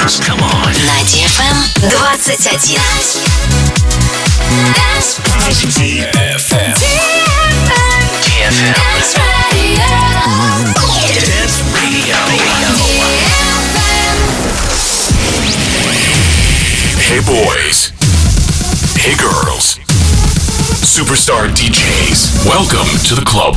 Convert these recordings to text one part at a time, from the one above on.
dance. Come on. На DFM 21. DFM. DFM. Dance Radio. Hey boys. Hey girls. Superstar DJs. Welcome to the club.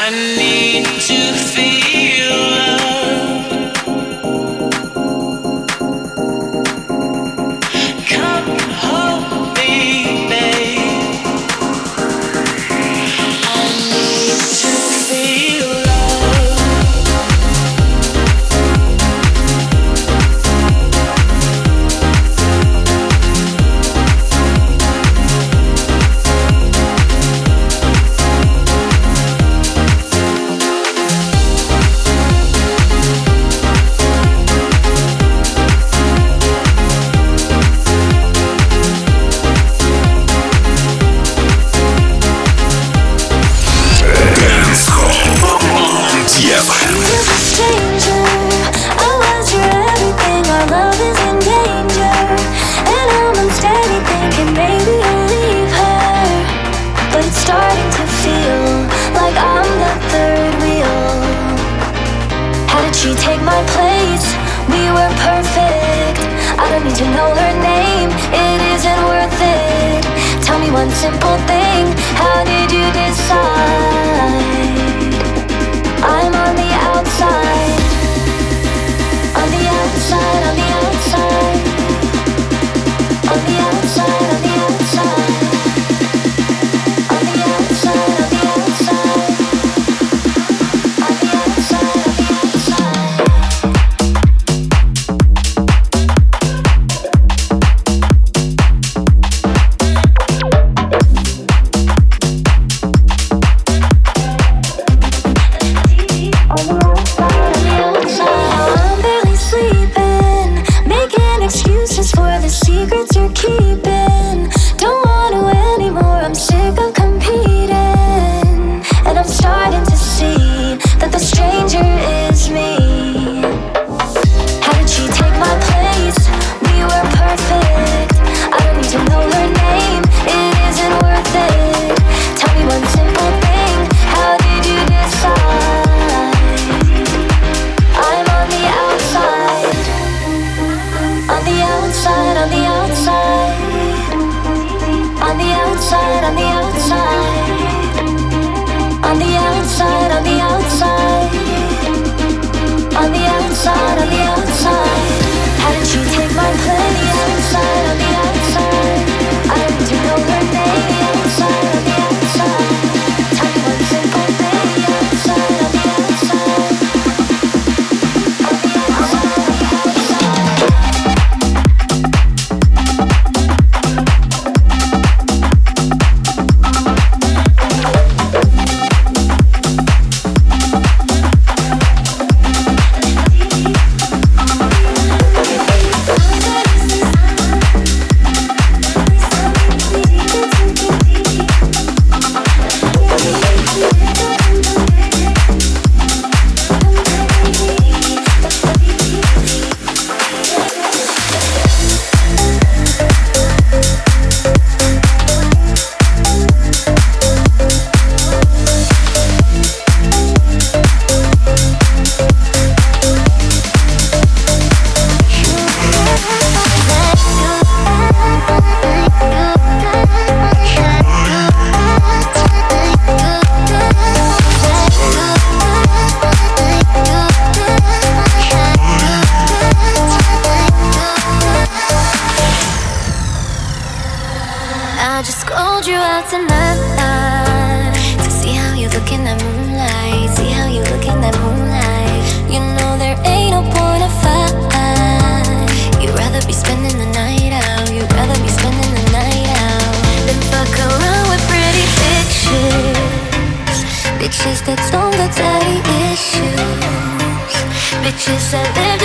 I need to feel. the secrets you're keeping. that's on the day issues. Bitches are living.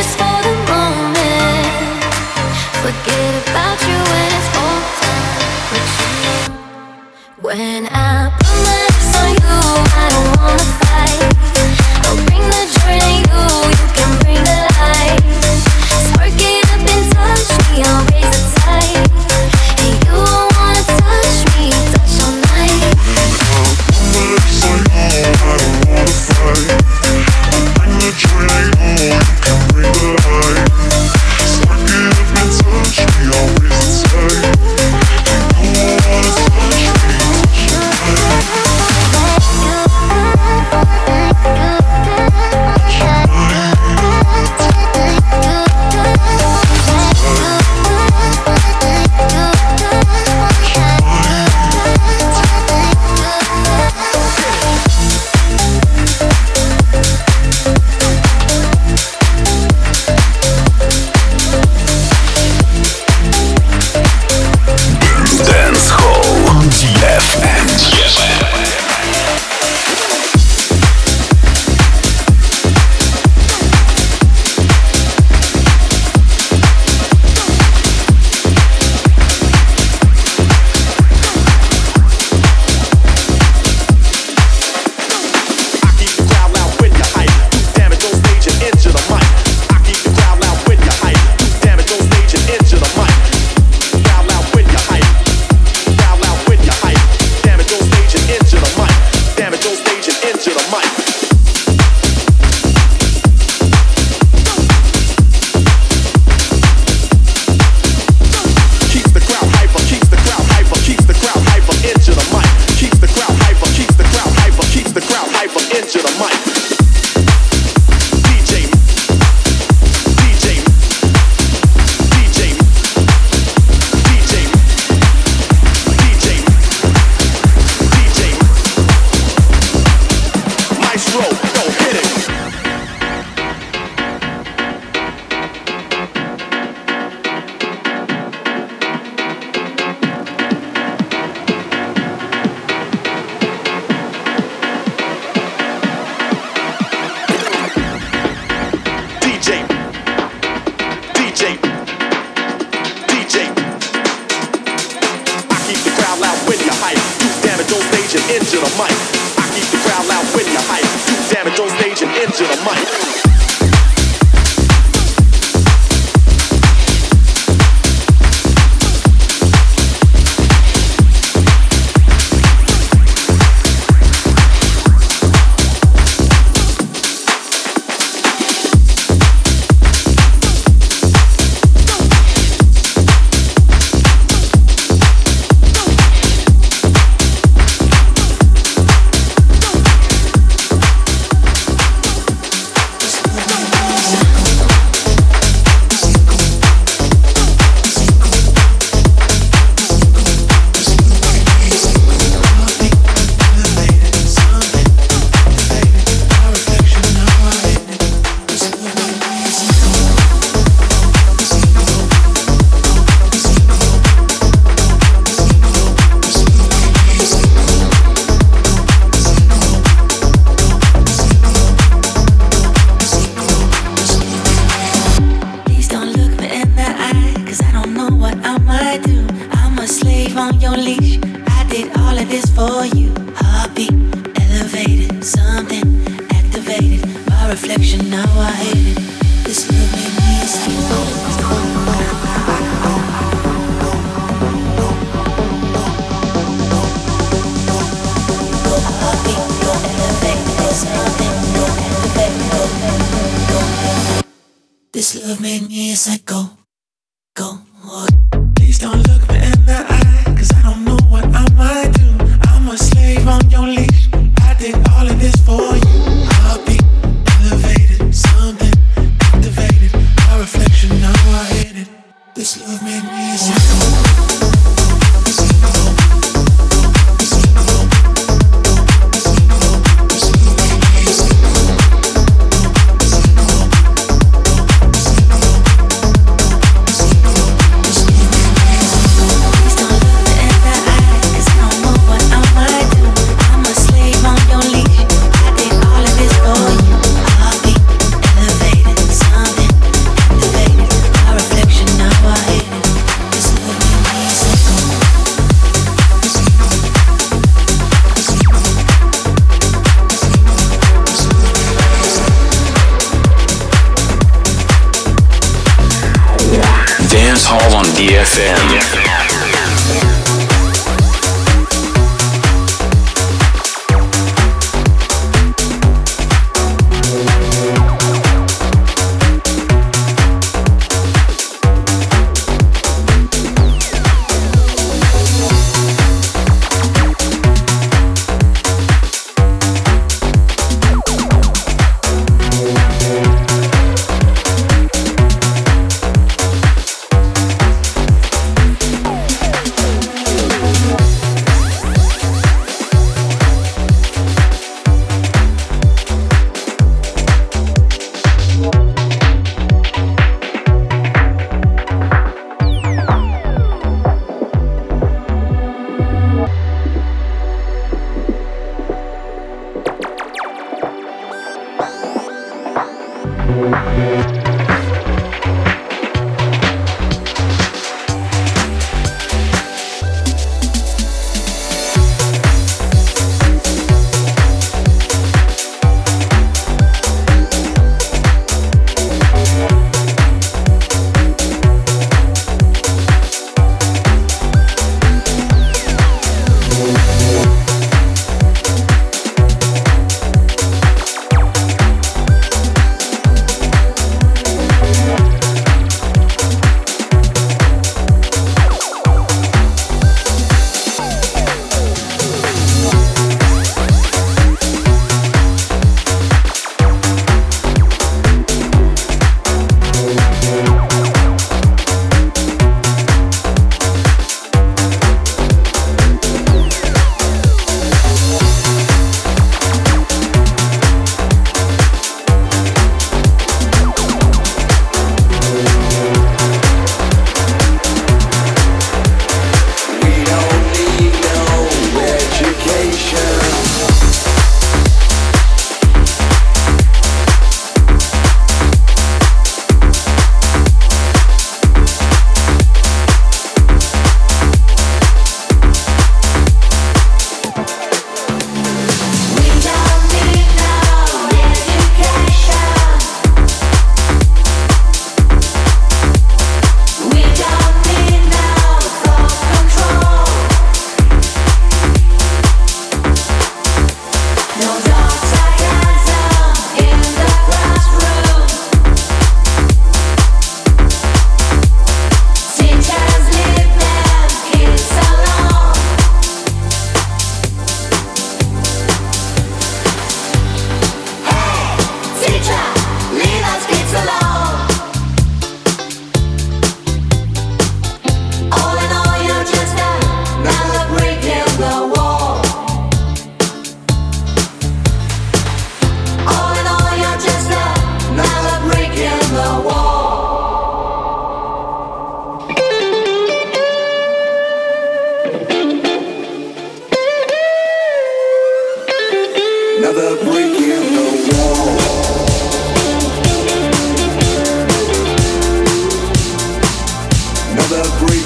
FM.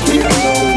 feel alone.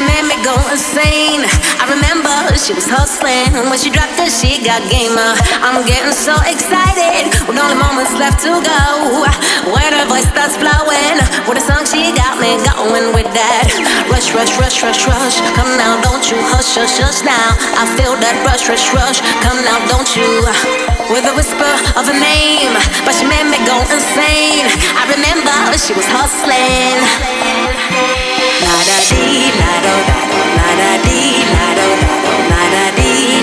she made me go insane. I remember she was hustling, when she dropped it, she got gamer. I'm getting so excited with only moments left to go. When her voice starts flowing, what a song she got me going with that. Rush, rush, rush, rush, rush. Come now, don't you hush, hush, hush now. I feel that rush, rush, rush. Come now, don't you with a whisper of a name, but she made me go insane. I remember she was hustling. La da dee, la do da do, la da dee, la do da do, la da dee.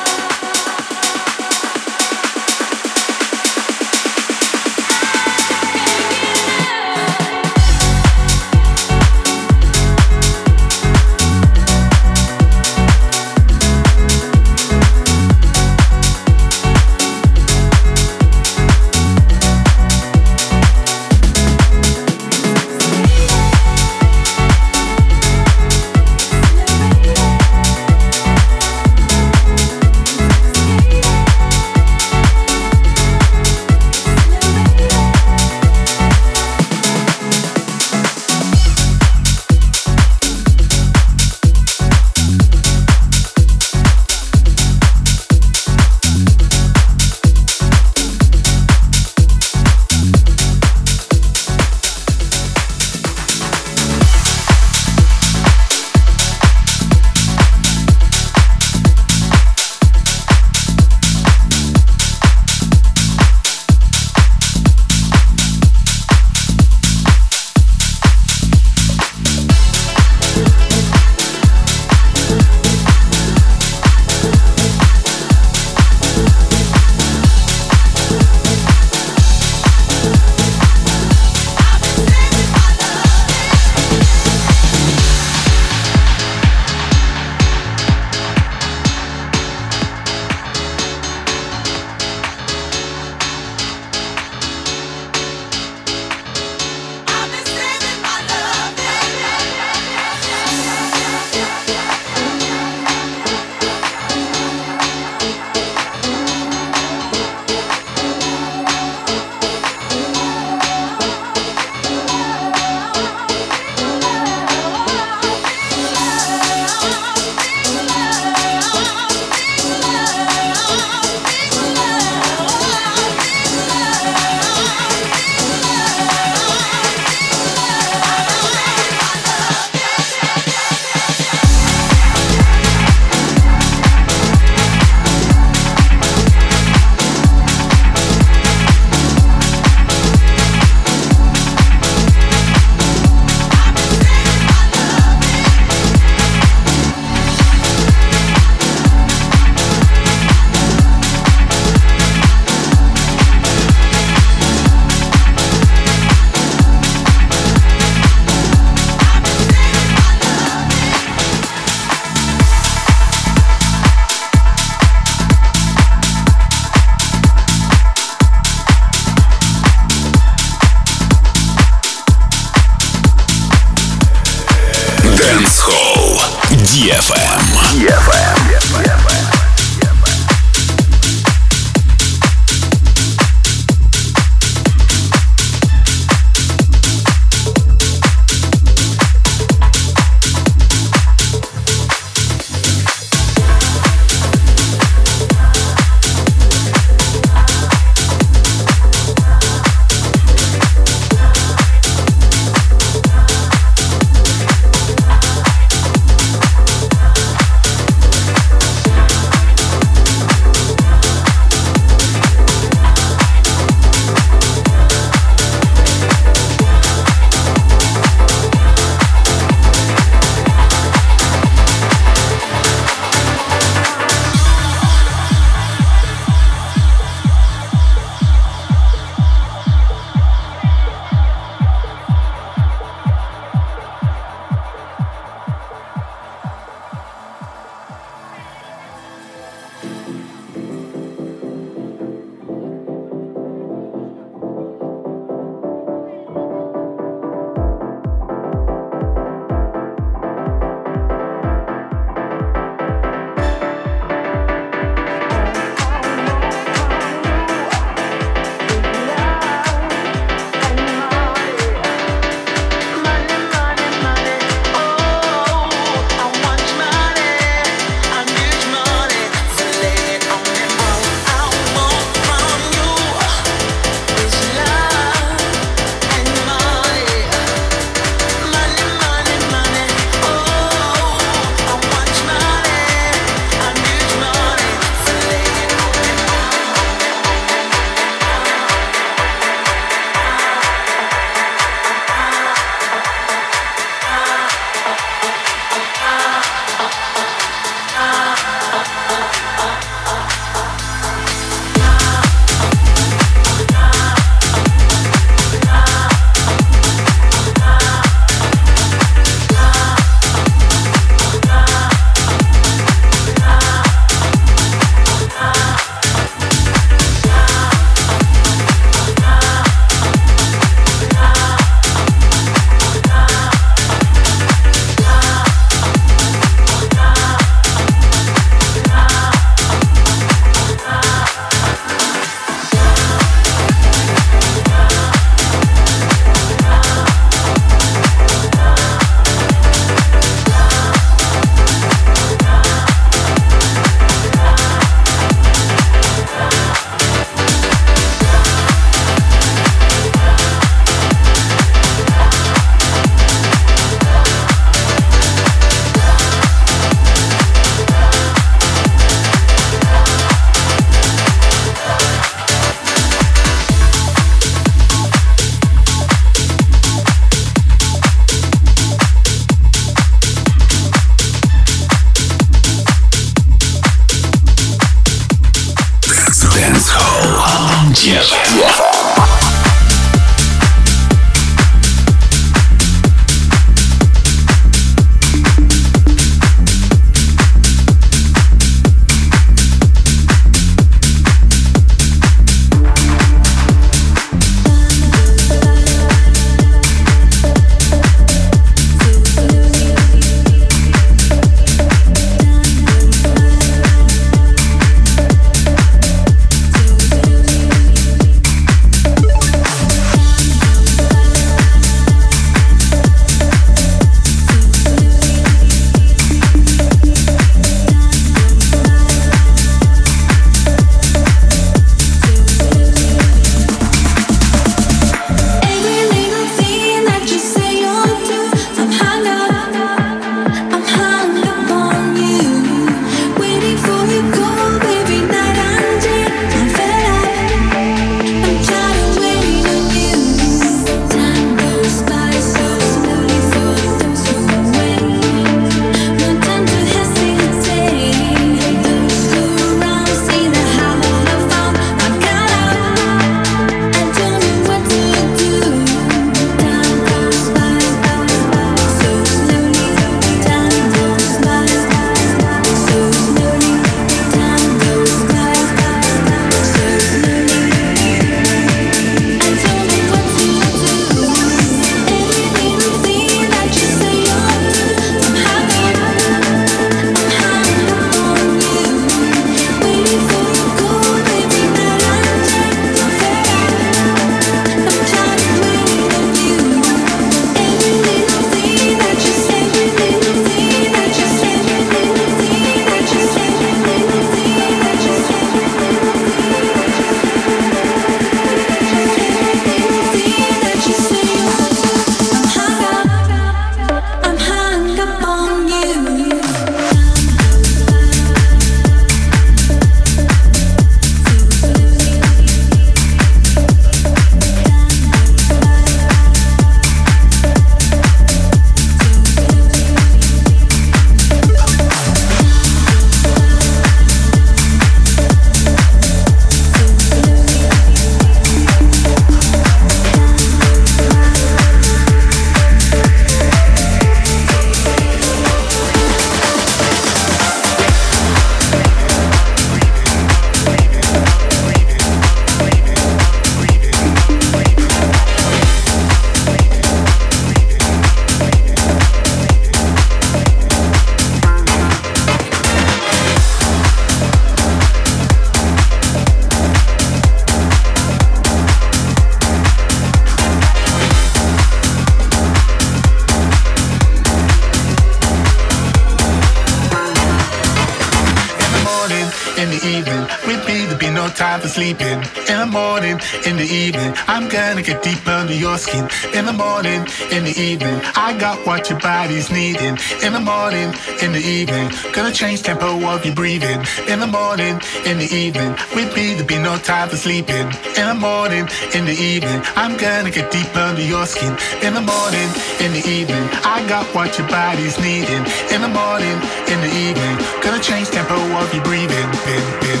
Time for sleeping. In the morning, in the evening, I'm gonna get deep under your skin. In the morning, in the evening, I got what your body's needing. In the morning, in the evening, gonna change tempo of your breathing. In the morning, in the evening, with me there'll be no time for sleeping. In the morning, in the evening, I'm gonna get deep under your skin. In the morning, in the evening, I got what your body's needing. In the morning, in the evening, gonna change tempo of your breathing. Bin, bin.